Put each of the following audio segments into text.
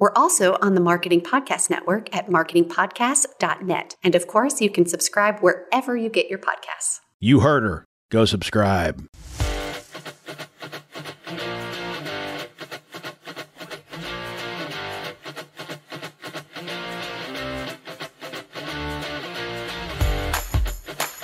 We're also on the Marketing Podcast Network at marketingpodcast.net. And of course, you can subscribe wherever you get your podcasts. You heard her. Go subscribe.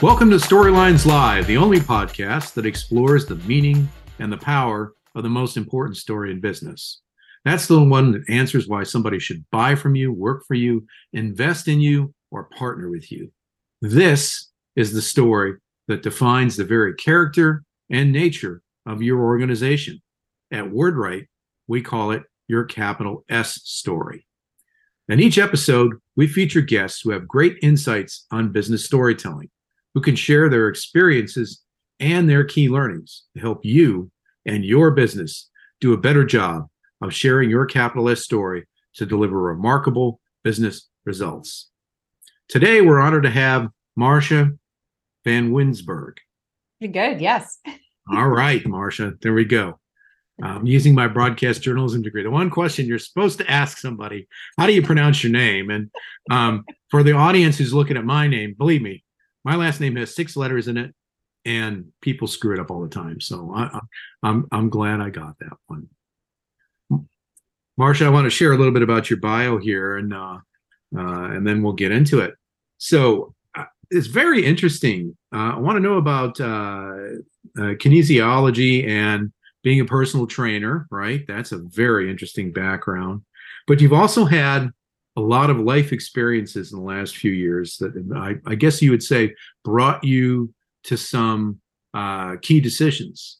Welcome to Storylines Live, the only podcast that explores the meaning and the power of the most important story in business. That's the one that answers why somebody should buy from you, work for you, invest in you, or partner with you. This is the story that defines the very character and nature of your organization. At WordWrite, we call it your capital S story. In each episode, we feature guests who have great insights on business storytelling who can share their experiences and their key learnings to help you and your business do a better job of sharing your capital S story to deliver remarkable business results. Today, we're honored to have Marcia Van Winsberg. Pretty good, yes. All right, Marsha, there we go. I'm using my broadcast journalism degree. The one question you're supposed to ask somebody, how do you pronounce your name? And um, for the audience who's looking at my name, believe me, my last name has six letters in it, and people screw it up all the time. So I, am I'm, I'm glad I got that one. Marsha, I want to share a little bit about your bio here, and uh, uh, and then we'll get into it. So uh, it's very interesting. Uh, I want to know about uh, uh, kinesiology and being a personal trainer. Right, that's a very interesting background. But you've also had a lot of life experiences in the last few years that I, I guess you would say brought you to some key decisions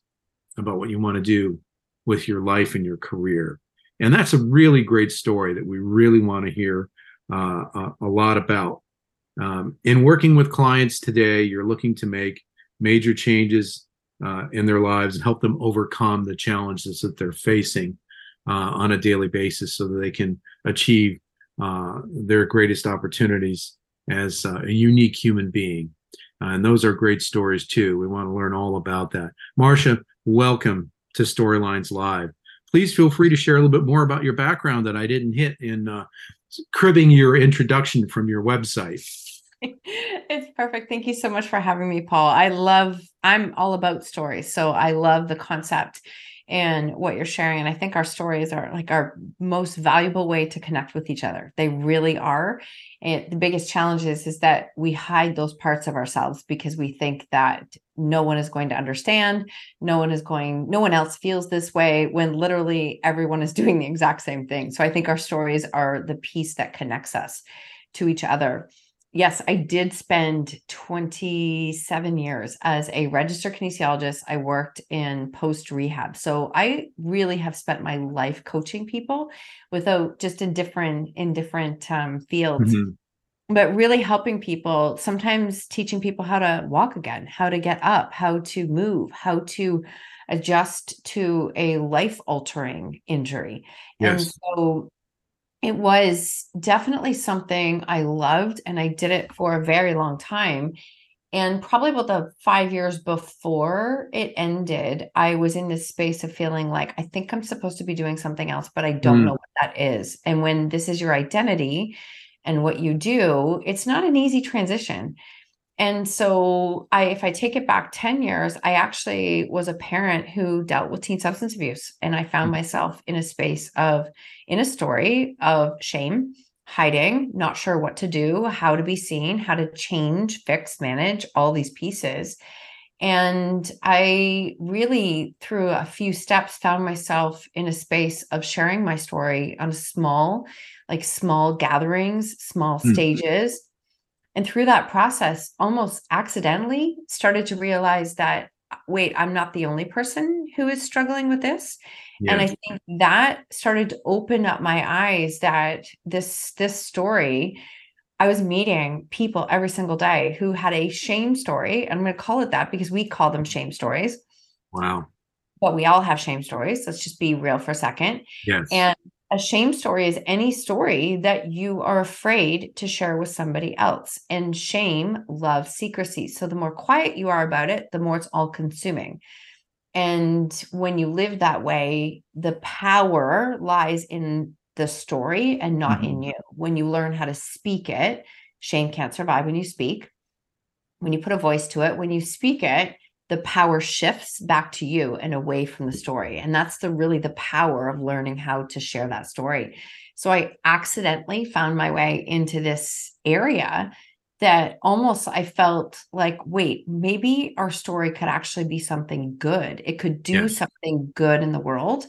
about what you want to do with your life and your career. And that's a really great story that we really want to hear uh, a, a, lot about. Um, in working with clients today, you're looking to make major changes uh, in their lives and help them overcome the challenges that they're facing uh, on a daily basis so that they can achieve uh, their greatest opportunities as uh, a unique human being. Uh, and those are great stories too. We want to learn all about that. Marsha, welcome to Storylines Live. Please feel free to share a little bit more about your background that I didn't hit in uh, cribbing your introduction from your website. it's perfect. Thank you so much for having me, Paul. I love, I'm all about stories. So I love the concept and what you're sharing. And I think our stories are like our most valuable way to connect with each other. They really are. And the biggest challenge is, is that we hide those parts of ourselves because we think that no one is going to understand. No one is going, no one else feels this way when literally everyone is doing the exact same thing. So I think our stories are the piece that connects us to each other yes, I did spend 27 years as a registered kinesiologist. I worked in post rehab. So I really have spent my life coaching people without just in different in different um, fields. Mm-hmm. But really helping people, sometimes teaching people how to walk again, how to get up, how to move, how to adjust to a life altering injury. Yes. And so it was definitely something I loved and I did it for a very long time. And probably about the five years before it ended, I was in this space of feeling like I think I'm supposed to be doing something else, but I don't mm. know what that is. And when this is your identity and what you do, it's not an easy transition. And so I if I take it back 10 years, I actually was a parent who dealt with teen substance abuse and I found mm. myself in a space of in a story of shame, hiding, not sure what to do, how to be seen, how to change, fix, manage all these pieces. And I really, through a few steps, found myself in a space of sharing my story on a small, like small gatherings, small mm. stages and through that process, almost accidentally started to realize that, wait, I'm not the only person who is struggling with this. Yeah. And I think that started to open up my eyes that this this story I was meeting people every single day who had a shame story. I'm going to call it that because we call them shame stories. Wow. But we all have shame stories. Let's just be real for a second. Yes. And a shame story is any story that you are afraid to share with somebody else. And shame loves secrecy. So the more quiet you are about it, the more it's all consuming. And when you live that way, the power lies in the story and not mm-hmm. in you. When you learn how to speak it, shame can't survive when you speak. When you put a voice to it, when you speak it, the power shifts back to you and away from the story. And that's the really the power of learning how to share that story. So i accidentally found my way into this area that almost i felt like wait maybe our story could actually be something good. It could do something good in the world.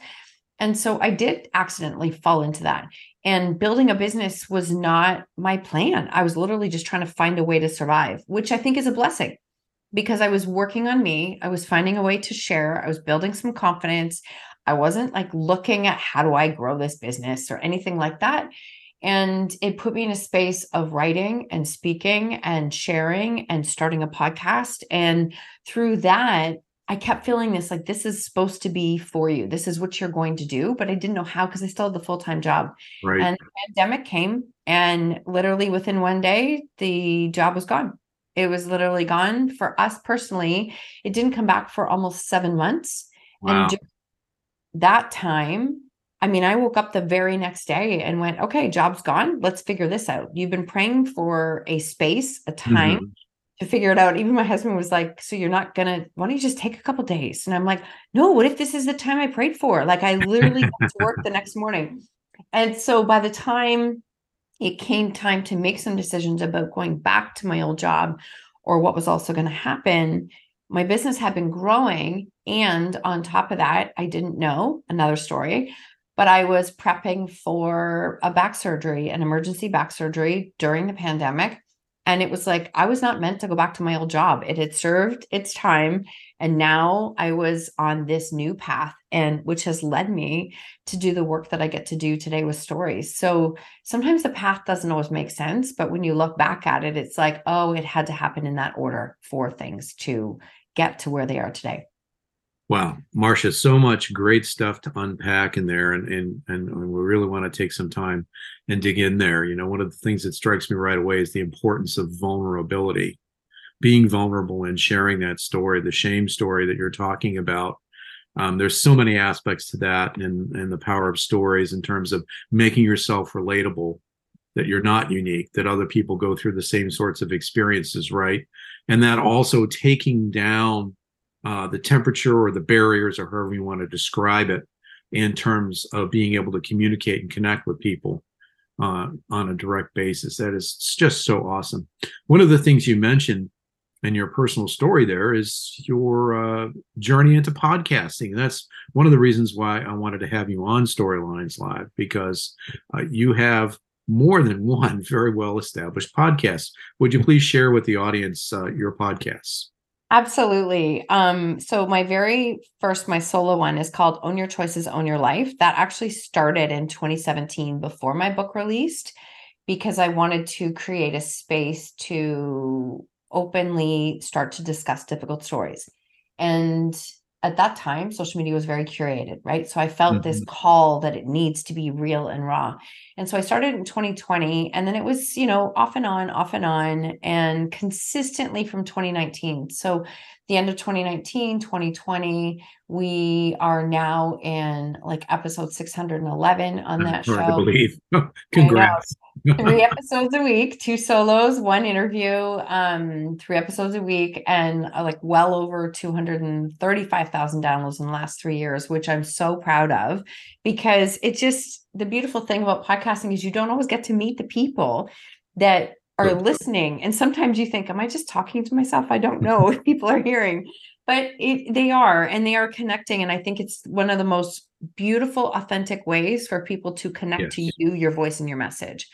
And so i did accidentally fall into that. And building a business was not my plan. I was literally just trying to find a way to survive which i think is a blessing because I was working on me. I was finding a way to share. I was building some confidence. I wasn't like looking at how do I grow this business or anything like that. And it put me in a space of writing and speaking and sharing and starting a podcast. And through that, I kept feeling this like this is supposed to be for you. This is what you're going to do, but I didn't know how because I still had the full time job. Right. And the pandemic came, and literally within one day, the job was gone. It was literally gone. For us personally, it didn't come back for almost seven months. Wow. And that time, I mean, I woke up the very next day and went, okay, job's gone. Let's figure this out. You've been praying for a space, a time mm-hmm. to figure it out. Even my husband was like, so you're not going to, why don't you just take a couple days? And I'm like, no, what if this is the time I prayed for? Like I literally got to work the next morning. And so by the time it came time to make some decisions about going back to my old job or what was also going to happen. My business had been growing. And on top of that, I didn't know another story, but I was prepping for a back surgery, an emergency back surgery during the pandemic. And it was like, I was not meant to go back to my old job. It had served its time. And now I was on this new path, and which has led me to do the work that I get to do today with stories. So sometimes the path doesn't always make sense. But when you look back at it, it's like, oh, it had to happen in that order for things to get to where they are today. Wow, Marsha, so much great stuff to unpack in there, and and and we really want to take some time and dig in there. You know, one of the things that strikes me right away is the importance of vulnerability, being vulnerable and sharing that story, the shame story that you're talking about. Um, there's so many aspects to that, and and the power of stories in terms of making yourself relatable, that you're not unique, that other people go through the same sorts of experiences, right? And that also taking down uh, the temperature or the barriers or however you want to describe it in terms of being able to communicate and connect with people uh, on a direct basis. That is just so awesome. One of the things you mentioned in your personal story there is your uh, journey into podcasting. And that's one of the reasons why I wanted to have you on Storylines Live because uh, you have more than one very well established podcast. Would you please share with the audience uh, your podcasts? Absolutely. Um, so my very first, my solo one is called Own Your Choices, Own Your Life. That actually started in 2017 before my book released because I wanted to create a space to openly start to discuss difficult stories. And at that time, social media was very curated, right? So I felt mm-hmm. this call that it needs to be real and raw. And so I started in 2020 and then it was, you know, off and on, off and on and consistently from 2019. So the end of 2019, 2020, we are now in like episode 611 on that show. to believe. Congrats. three episodes a week, two solos, one interview, um, three episodes a week, and uh, like well over 235,000 downloads in the last three years, which I'm so proud of because it just the beautiful thing about podcasting is you don't always get to meet the people that are listening. And sometimes you think, Am I just talking to myself? I don't know if people are hearing, but it, they are and they are connecting. And I think it's one of the most beautiful, authentic ways for people to connect Yes. to you, your voice, and your message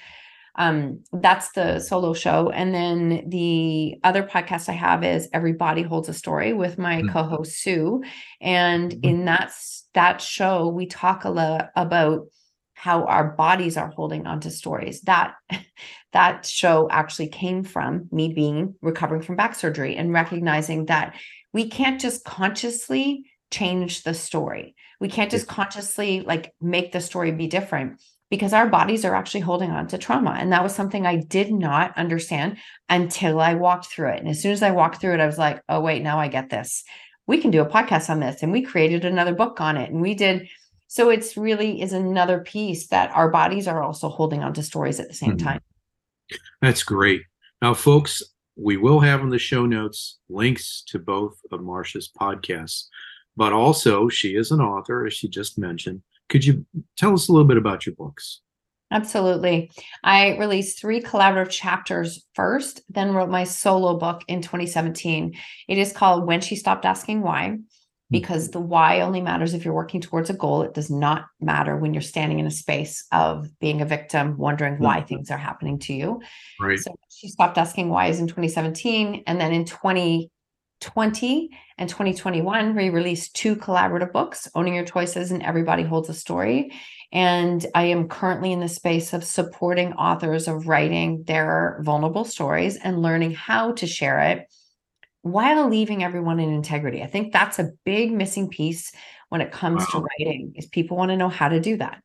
um that's the solo show and then the other podcast i have is everybody holds a story with my Mhm. co-host sue and Mhm. in that that show we talk a lot about how our bodies are holding on to stories that that show actually came from me being recovering from back surgery and recognizing that we can't just consciously change the story we can't just consciously like make the story be different because our bodies are actually holding on to trauma. And that was something I did not understand until I walked through it. And as soon as I walked through it, I was like, oh, wait, now I get this. We can do a podcast on this. And we created another book on it. And we did. So it's really is another piece that our bodies are also holding on to stories at the same Mhm. time. That's great. Now, folks, we will have in the show notes links to both of Marsha's podcasts, but also she is an author, as she just mentioned. Could you tell us a little bit about your books? Absolutely. I released three collaborative chapters first, then wrote my solo book in 2017. It is called When She Stopped Asking Why, because the why only matters if you're working towards a goal. It does not matter when you're standing in a space of being a victim, wondering why Mhm. things are happening to you. Right. So she stopped asking why is in 2017. And then in 2020 and 2021, we released two collaborative books, Owning Your Choices and Everybody Holds a Story. And I am currently in the space of supporting authors of writing their vulnerable stories and learning how to share it while leaving everyone in integrity. I think that's a big missing piece when it comes to writing is people want to know how to do that.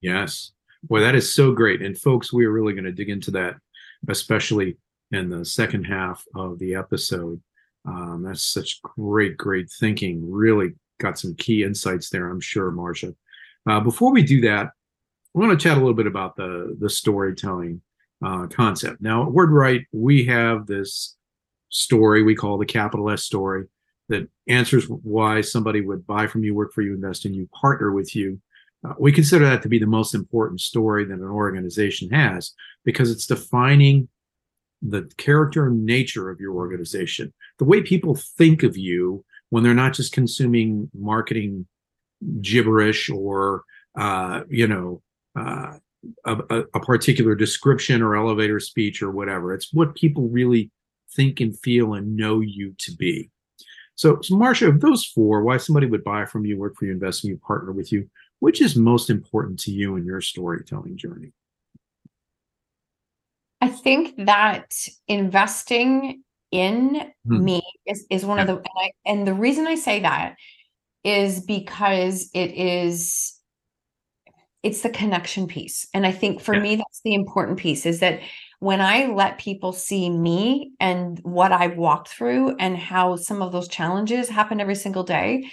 Yes. Well, that is so great. And folks, we are really going to dig into that, especially in the second half of the episode. Um, that's such great, great thinking. Really got some key insights there, I'm sure, Marsha. Uh, before we do that, I want to chat a little bit about the the storytelling uh, concept. Now, at WordWrite, we have this story we call the capital S story that answers why somebody would buy from you, work for you, invest in you, partner with you. Uh, we consider that to be the most important story that an organization has because it's defining the character and nature of your organization, the way people think of you when they're not just consuming marketing gibberish or uh, you know uh, a, a, a particular description or elevator speech or whatever. It's what people really think and feel and know you to be. So, so Marsha, of those four, why somebody would buy from you, work for you, invest in you, partner with you, which is most important to you in your storytelling journey? I think that investing in Hmm. me is, is one of the and, I, and the reason I say that is because it is it's the connection piece. And I think for Yeah. me that's the important piece is that when I let people see me and what I've walked through and how some of those challenges happen every single day,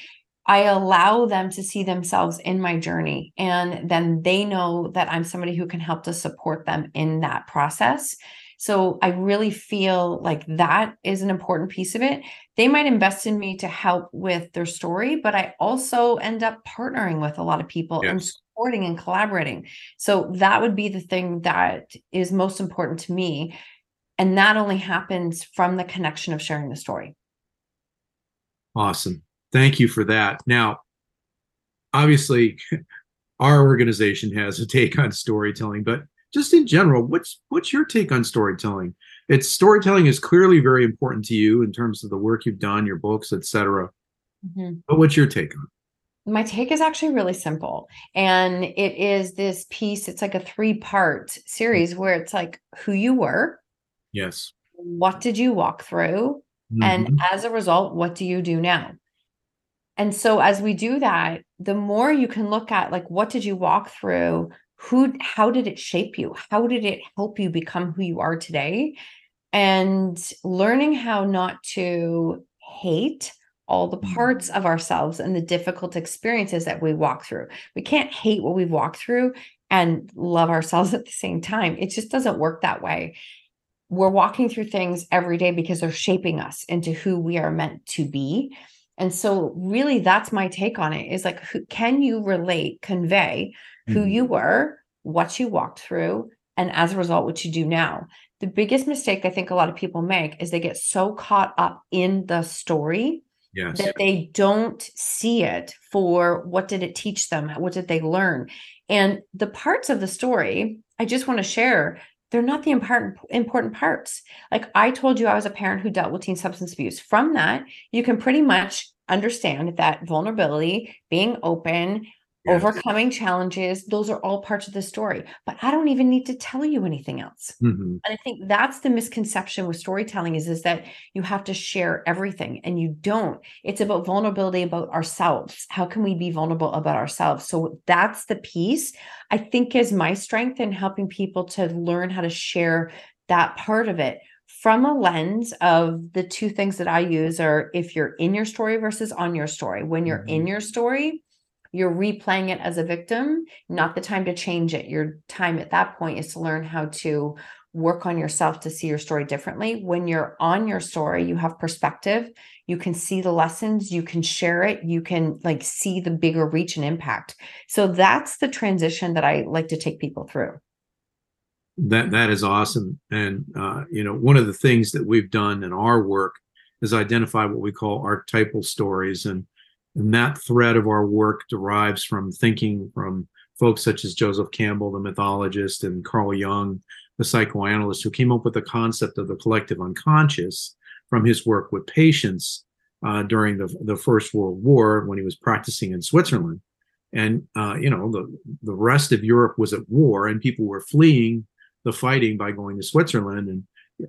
I allow them to see themselves in my journey. And then they know that I'm somebody who can help to support them in that process. So I really feel like that is an important piece of it. They might invest in me to help with their story, but I also end up partnering with a lot of people and supporting and collaborating. So that would be the thing that is most important to me. And that only happens from the connection of sharing the story. Awesome. Thank you for that. Now, obviously, our organization has a take on storytelling, but just in general, what's what's your take on storytelling? It's storytelling is clearly very important to you in terms of the work you've done, your books, etc. But what's your take on? it? My take is actually really simple. And it is this piece, it's like a three part series where it's like who you were, Yes. what did you walk through, and Mhm. as a result, what do you do now? And so as we do that, the more you can look at like what did you walk through? Who how did it shape you? How did it help you become who you are today? And learning how not to hate all the parts Mm-hmm. of ourselves and the difficult experiences that we walk through. We can't hate what we've walked through and love ourselves at the same time. It just doesn't work that way. We're walking through things every day because they're shaping us into who we are meant to be. And so really that's my take on it is like who, can you relate convey who you mm-hmm. were what you walked through and as a result what you do now. The biggest mistake i think a lot of people make is they get so caught up in the story Yes. that they don't see it for what did it teach them? What did they learn? And the parts of the story i just want to share they're not the important important parts. Like i told you i was a parent who dealt with teen substance abuse. From that you can pretty much understand that vulnerability being open Yes. overcoming challenges those are all parts of the story but i don't even need to tell you anything else Mhm. and I think that's the misconception with storytelling is, is that you have to share everything and you don't. It's about vulnerability about ourselves. How can we be vulnerable about ourselves? So that's the piece I think is my strength in helping people to learn how to share that part of it from a lens of the two things that I use are if you're in your story versus on your story. When you're in your story, you're replaying it as a victim, not the time to change it. Your time at that point is to learn how to work on yourself to see your story differently. When you're on your story, you have perspective, you can see the lessons, you can share it, you can like see the bigger reach and impact. So that's the transition that I like to take people through. That that is awesome. And uh, you know, one of the things that we've done in our work is identify what we call archetypal stories, and and that thread of our work derives from thinking from folks such as Joseph Campbell, the mythologist, and Carl Jung, the psychoanalyst, who came up with the concept of the collective unconscious from his work with patients uh, during the the First World War when he was practicing in Switzerland. And uh, you know, the the rest of Europe was at war, and people were fleeing the fighting by going to Switzerland. And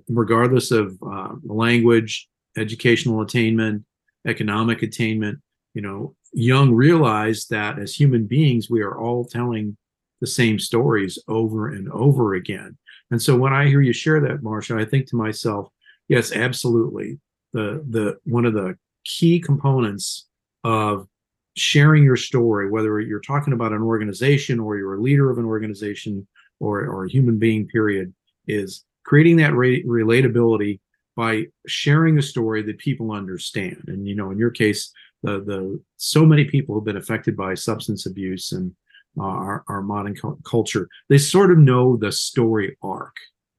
regardless of uh, language, educational attainment, economic attainment, you know, Jung realized that as human beings, we are all telling the same stories over and over again. And so when I hear you share that, Marsha, I think to myself, yes, absolutely. The the one of the key components of sharing your story, whether you're talking about an organization or you're a leader of an organization or, or a human being, period, is creating that re- relatability by sharing a story that people understand. And you know, in your case, the the so many people have been affected by substance abuse and uh, our, our modern cu- culture. They sort of know the story arc,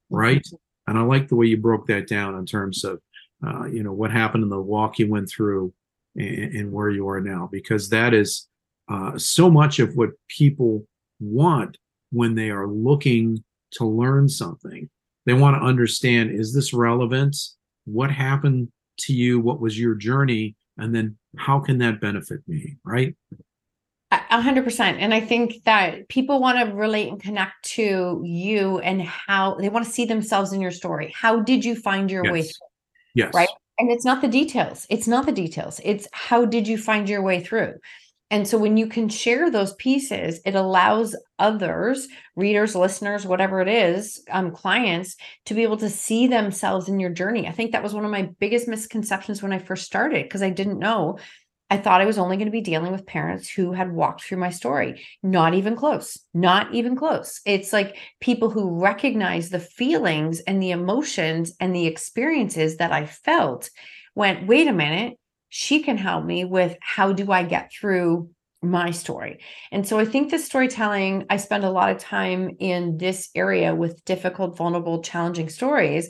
right? And I like the way you broke that down in terms of, uh, you know, what happened in the walk you went through and, and where you are now, because that is uh, so much of what people want when they are looking to learn something. They want to understand is this relevant? What happened to you? What was your journey? And then how can that benefit me? Right. A hundred percent. And I think that people want to relate and connect to you and how they want to see themselves in your story. How did you find your way through? Yes. Right. And it's not the details. It's not the details. It's how did you find your way through? And so when you can share those pieces, it allows others, readers, listeners, whatever it is, um, clients, to be able to see themselves in your journey. I think that was one of my biggest misconceptions when I first started because I didn't know. I thought I was only going to be dealing with parents who had walked through my story. Not even close. Not even close. It's like people who recognize the feelings and the emotions and the experiences that I felt went, wait a minute, she can help me with how do I get through my story. And so I think the storytelling, I spend a lot of time in this area with difficult, vulnerable, challenging stories.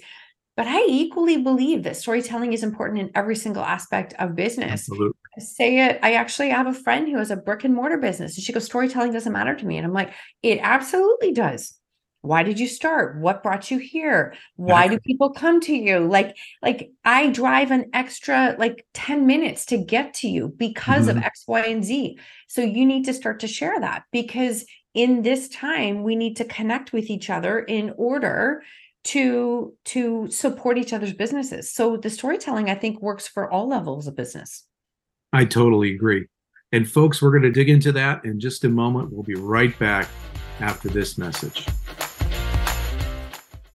But I equally believe that storytelling is important in every single aspect of business. Absolutely. I say it. I actually have a friend who has a brick and mortar business, and she goes, "Storytelling doesn't matter to me." And I'm like, "It absolutely does." Why did you start? What brought you here? Why do people come to you? Like, like I drive an extra like 10 minutes to get to you because Mhm. of X, Y, and Z. So you need to start to share that because in this time we need to connect with each other in order to to support each other's businesses. So the storytelling I think works for all levels of business. I totally agree. And folks, we're going to dig into that in just a moment. We'll be right back. after this message.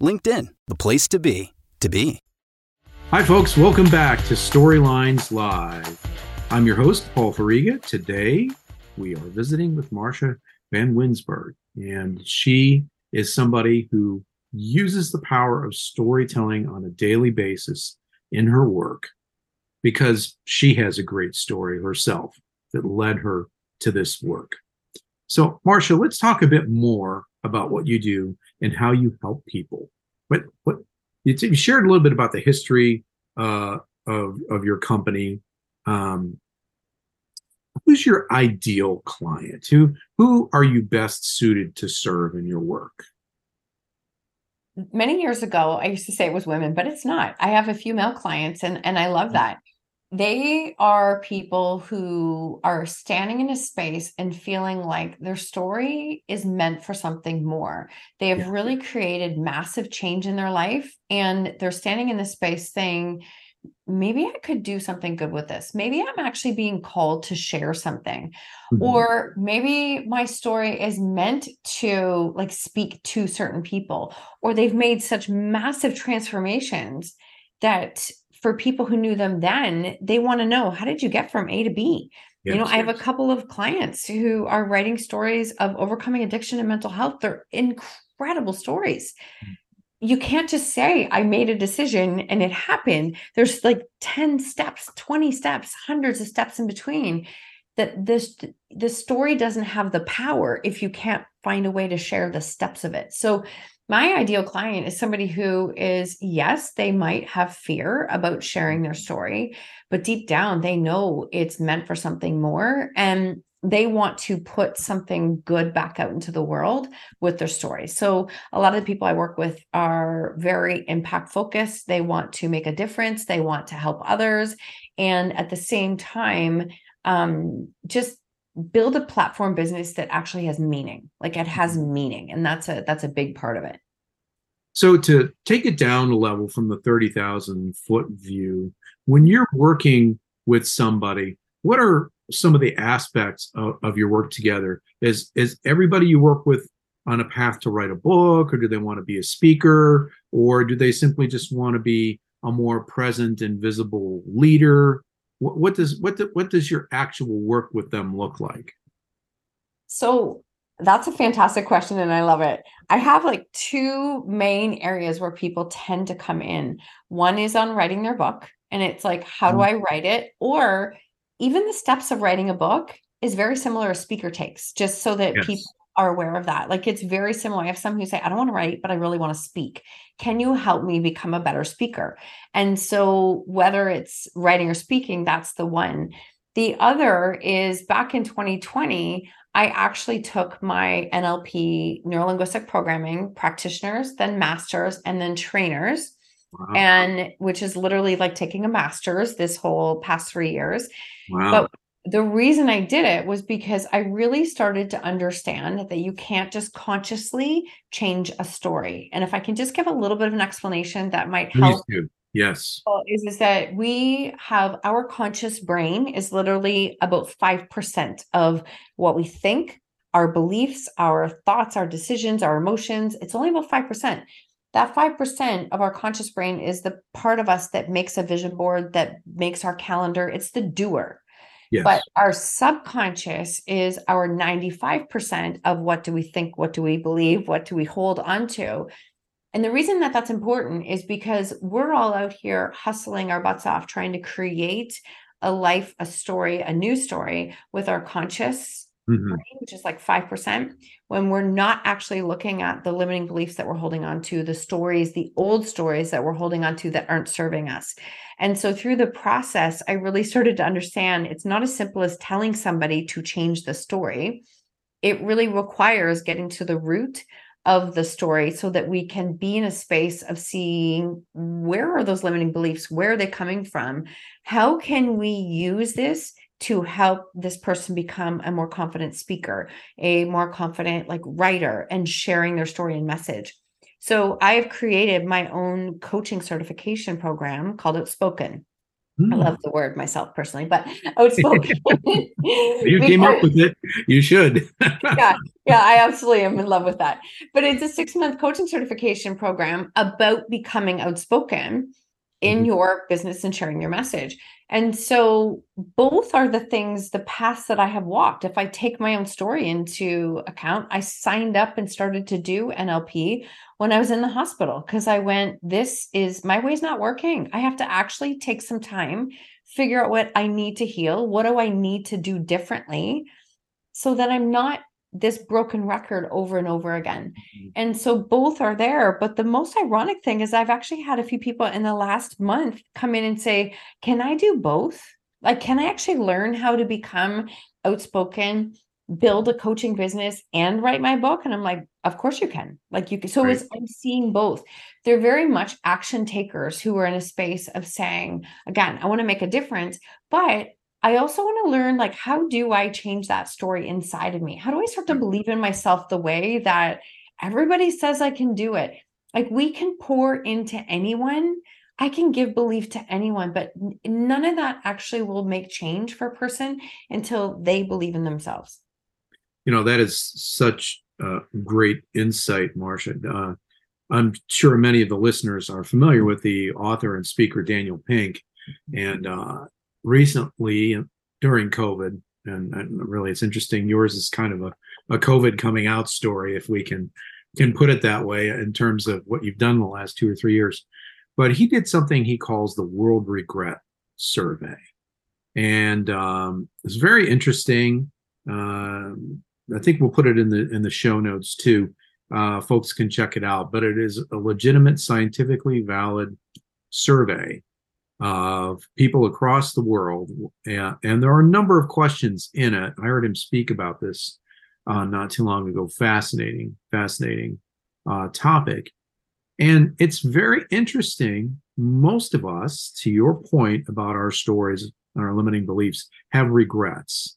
LinkedIn, the place to be, to be. Hi, folks. Welcome back to Storylines Live. I'm your host, Paul Furiga. Today, we are visiting with Marcia Van Winsberg, and she is somebody who uses the power of storytelling on a daily basis in her work because she has a great story herself that led her to this work. So, Marsha, let's talk a bit more about what you do and how you help people. What what you shared a little bit about the history uh, of of your company. Um, who's your ideal client? Who who are you best suited to serve in your work? Many years ago, I used to say it was women, but it's not. I have a few male clients, and and I love mm. that they are people who are standing in a space and feeling like their story is meant for something more. They have yeah. really created massive change in their life and they're standing in the space saying, maybe I could do something good with this. Maybe I'm actually being called to share something. Mm-hmm. Or maybe my story is meant to like speak to certain people or they've made such massive transformations that for people who knew them then, they want to know how did you get from A to B? Yes, you know, I have a couple of clients who are writing stories of overcoming addiction and mental health. They're incredible stories. Mm. You can't just say, I made a decision and it happened. There's like 10 steps, 20 steps, hundreds of steps in between that this the story doesn't have the power if you can't find a way to share the steps of it. So my ideal client is somebody who is, yes, they might have fear about sharing their story, but deep down, they know it's meant for something more. And they want to put something good back out into the world with their story. So, a lot of the people I work with are very impact focused. They want to make a difference, they want to help others. And at the same time, um, just build a platform business that actually has meaning like it has mm-hmm. meaning and that's a that's a big part of it. So to take it down a level from the 30,000 foot view when you're working with somebody what are some of the aspects of, of your work together? Is is everybody you work with on a path to write a book or do they want to be a speaker or do they simply just want to be a more present and visible leader what, what does what do, what does your actual work with them look like? So that's a fantastic question and I love it. I have like two main areas where people tend to come in. One is on writing their book and it's like how do mm-hmm. I write it or even the steps of writing a book is very similar as speaker takes just so that yes. people are aware of that. Like it's very similar. I have some who say, I don't want to write, but I really want to speak. Can you help me become a better speaker? And so, whether it's writing or speaking, that's the one. The other is back in 2020, I actually took my NLP neurolinguistic programming practitioners, then masters, and then trainers. Wow. And which is literally like taking a master's this whole past three years. Wow. But the reason I did it was because I really started to understand that you can't just consciously change a story. And if I can just give a little bit of an explanation that might help. Yes. Is, is that we have our conscious brain is literally about 5% of what we think, our beliefs, our thoughts, our decisions, our emotions. It's only about 5%. That 5% of our conscious brain is the part of us that makes a vision board, that makes our calendar. It's the doer Yes. But our subconscious is our 95% of what do we think, what do we believe, what do we hold onto. And the reason that that's important is because we're all out here hustling our butts off, trying to create a life, a story, a new story with our conscious Mhm. brain, which is like 5%, when we're not actually looking at the limiting beliefs that we're holding on to, the stories, the old stories that we're holding on to that aren't serving us. And so through the process, I really started to understand it's not as simple as telling somebody to change the story. It really requires getting to the root of the story so that we can be in a space of seeing where are those limiting beliefs? Where are they coming from? How can we use this to help this person become a more confident speaker, a more confident like writer and sharing their story and message? So I have created my own coaching certification program called Outspoken. I Hmm. love the word myself personally, but outspoken. You came up with it. You should. yeah, yeah, I absolutely am in love with that. But it's a six month coaching certification program about becoming outspoken in Mhm. your business and sharing your message. And so both are the things, the paths that I have walked. If I take my own story into account, I signed up and started to do NLP when I was in the hospital because I went, this is my way's not working. I have to actually take some time, figure out what I need to heal. What do I need to do differently so that I'm not this broken record over and over again. Mhm. And so both are there. But the most ironic thing is, I've actually had a few people in the last month come in and say, Can I do both? Like, can I actually learn how to become outspoken, build a coaching business, and write my book? And I'm like, Of course you can. Like, you can. So Right. I'm seeing both. They're very much action takers who are in a space of saying, Again, I want to make a difference, but I also want to learn like how do I change that story inside of me? How do I start to believe in myself the way that everybody says I can do it? Like we can pour into anyone. I can give belief to anyone, but none of that actually will make change for a person until they believe in themselves. you know that is such uh, great insight marsha uh, i'm sure many of the listeners are familiar with the author and speaker daniel pink and uh, recently during covid and, and really it's interesting yours is kind of a, a covid coming out story if we can can put it that way in terms of what you've done the last two or three years. But he did something he calls the world regret survey. And um, it's very interesting. Um, I think we'll put it in the in the show notes too. Uh, folks can check it out, but it is a legitimate, scientifically valid survey of people across the world, and, and there are a number of questions in it. I heard him speak about this uh, not too long ago. Fascinating, fascinating uh, topic, and it's very interesting. Most of us, to your point about our stories and our limiting beliefs, have regrets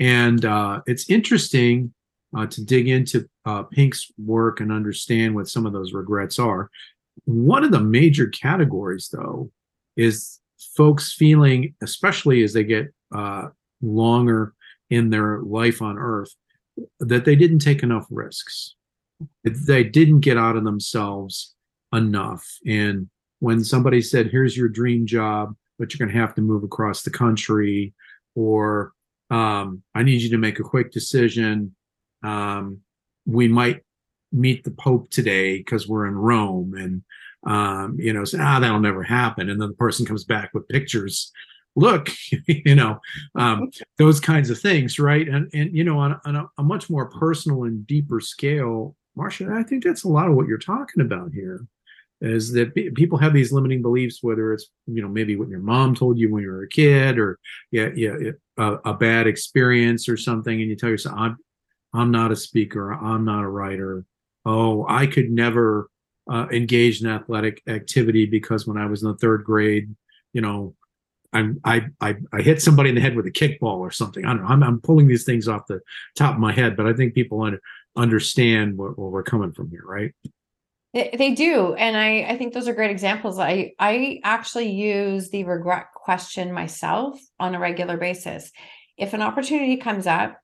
and uh, it's interesting uh, to dig into uh, Pink's work and understand what some of those regrets are. One of the major categories, though, is folks feeling, especially as they get uh, longer in their life on Earth, that they didn't take enough risks. They didn't get out of themselves enough. And when somebody said, "Here's your dream job, but you're going to have to move across the country," or um, I need you to make a quick decision. Um, we might meet the Pope today because we're in Rome, and um, you know, say, ah, that'll never happen. And then the person comes back with pictures. Look, you know, um, those kinds of things, right? And and you know, on, on a, a much more personal and deeper scale, Marsha, I think that's a lot of what you're talking about here is that pe- people have these limiting beliefs, whether it's you know maybe what your mom told you when you were a kid, or yeah, yeah, a, a bad experience or something, and you tell yourself, "I'm, I'm not a speaker, I'm not a writer. Oh, I could never uh, engage in athletic activity because when I was in the third grade, you know, I'm I I, I hit somebody in the head with a kickball or something. I don't know. I'm, I'm pulling these things off the top of my head, but I think people under, understand where, where we're coming from here, right? They do. And I, I think those are great examples. I, I actually use the regret question myself on a regular basis. If an opportunity comes up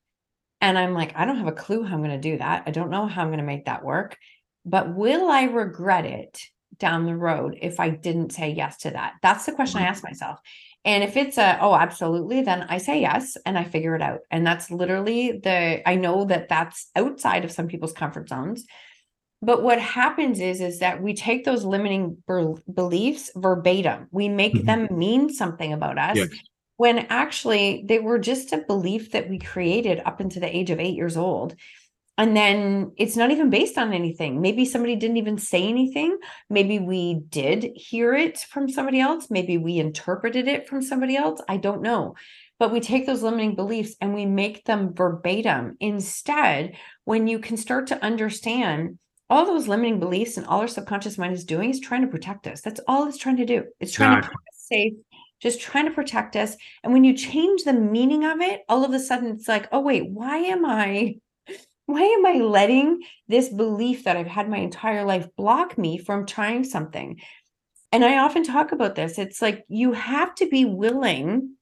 and I'm like, I don't have a clue how I'm going to do that. I don't know how I'm going to make that work, but will I regret it down the road if I didn't say yes to that? That's the question I ask myself. And if it's a, oh, absolutely, then I say yes and I figure it out. And that's literally the, I know that that's outside of some people's comfort zones. But what happens is, is that we take those limiting ber- beliefs verbatim. We make mm-hmm. them mean something about us. Yes. When actually they were just a belief that we created up into the age of eight years old and then it's not even based on anything. Maybe somebody didn't even say anything. Maybe we did hear it from somebody else. Maybe we interpreted it from somebody else. I don't know. But we take those limiting beliefs and we make them verbatim. Instead when you can start to understand all those limiting beliefs and all our subconscious mind is doing is trying to protect us. That's all it's trying to do. It's trying to keep us safe just trying to protect us. And when you change the meaning of it all of a sudden it's like oh wait why am i why am I letting this belief that I've had my entire life block me from trying something? And I often talk about this. It's like you have to be willing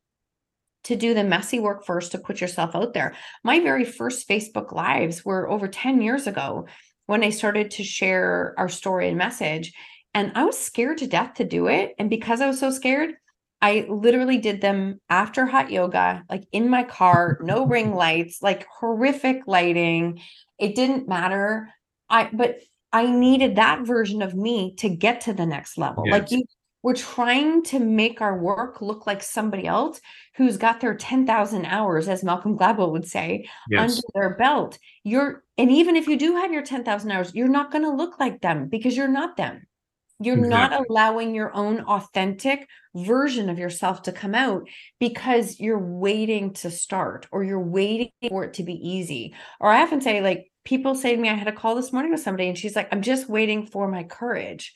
to do the messy work first to put yourself out there. My very first Facebook Lives were over 10 years ago when I started to share our story and message. And I was scared to death to do it. And because I was so scared, I literally did them after hot yoga, like in my car, no ring lights, like horrific lighting. It didn't matter. I but I needed that version of me to get to the next level. Yes. Like you we're trying to make our work look like somebody else who's got their 10,000 hours as Malcolm Gladwell would say yes. under their belt. You're and even if you do have your 10,000 hours, you're not going to look like them because you're not them. You're exactly. not allowing your own authentic version of yourself to come out because you're waiting to start or you're waiting for it to be easy. Or I often say, like, people say to me, I had a call this morning with somebody and she's like, I'm just waiting for my courage.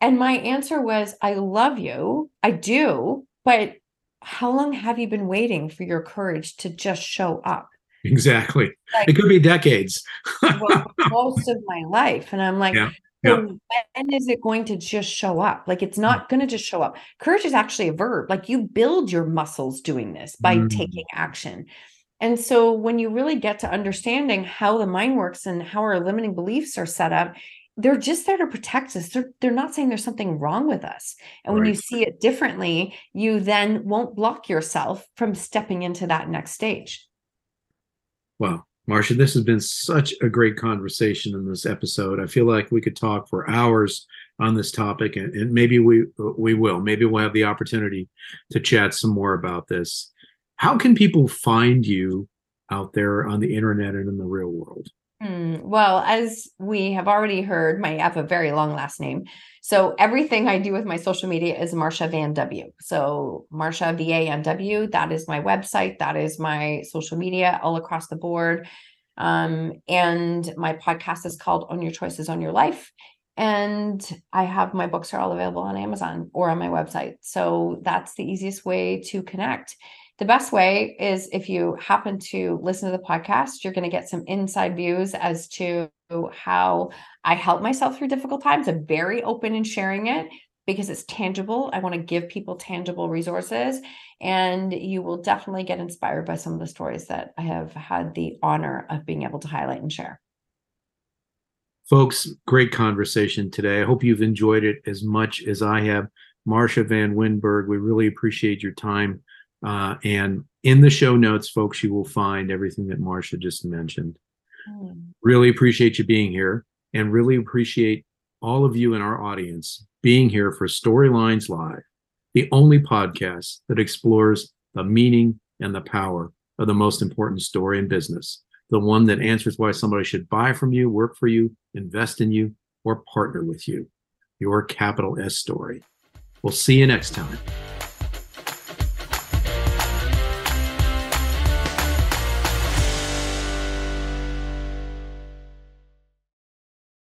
And my answer was, I love you. I do. But how long have you been waiting for your courage to just show up? Exactly. Like, it could be decades. well, most of my life. And I'm like, yeah. So when is it going to just show up? Like it's not going to just show up. Courage is actually a verb. Like you build your muscles doing this by mm. taking action. And so when you really get to understanding how the mind works and how our limiting beliefs are set up, they're just there to protect us. They're, they're not saying there's something wrong with us. And right. when you see it differently, you then won't block yourself from stepping into that next stage. Wow. Marsha, this has been such a great conversation in this episode. I feel like we could talk for hours on this topic, and, and, maybe we we will. Maybe we'll have the opportunity to chat some more about this. How can people find you out there on the internet and in the real world? Hmm. Well, as we have already heard, my I have a very long last name. So everything I do with my social media is Marsha Van W. So Marsha V A N W. That is my website. That is my social media all across the board. Um, and my podcast is called Own Your Choices, Own Your Life. And I have my books are all available on Amazon or on my website. So that's the easiest way to connect. The best way is if you happen to listen to the podcast, you're going to get some inside views as to how I help myself through difficult times. I'm very open in sharing it because it's tangible. I want to give people tangible resources. And you will definitely get inspired by some of the stories that I have had the honor of being able to highlight and share. Folks, great conversation today. I hope you've enjoyed it as much as I have. Marsha Vanwynsberghe, we really appreciate your time uh, and in the show notes, folks, you will find everything that Marsha just mentioned. Mm. Really appreciate you being here and really appreciate all of you in our audience being here for Storylines Live, the only podcast that explores the meaning and the power of the most important story in business, the one that answers why somebody should buy from you, work for you, invest in you, or partner with you. Your capital S story. We'll see you next time.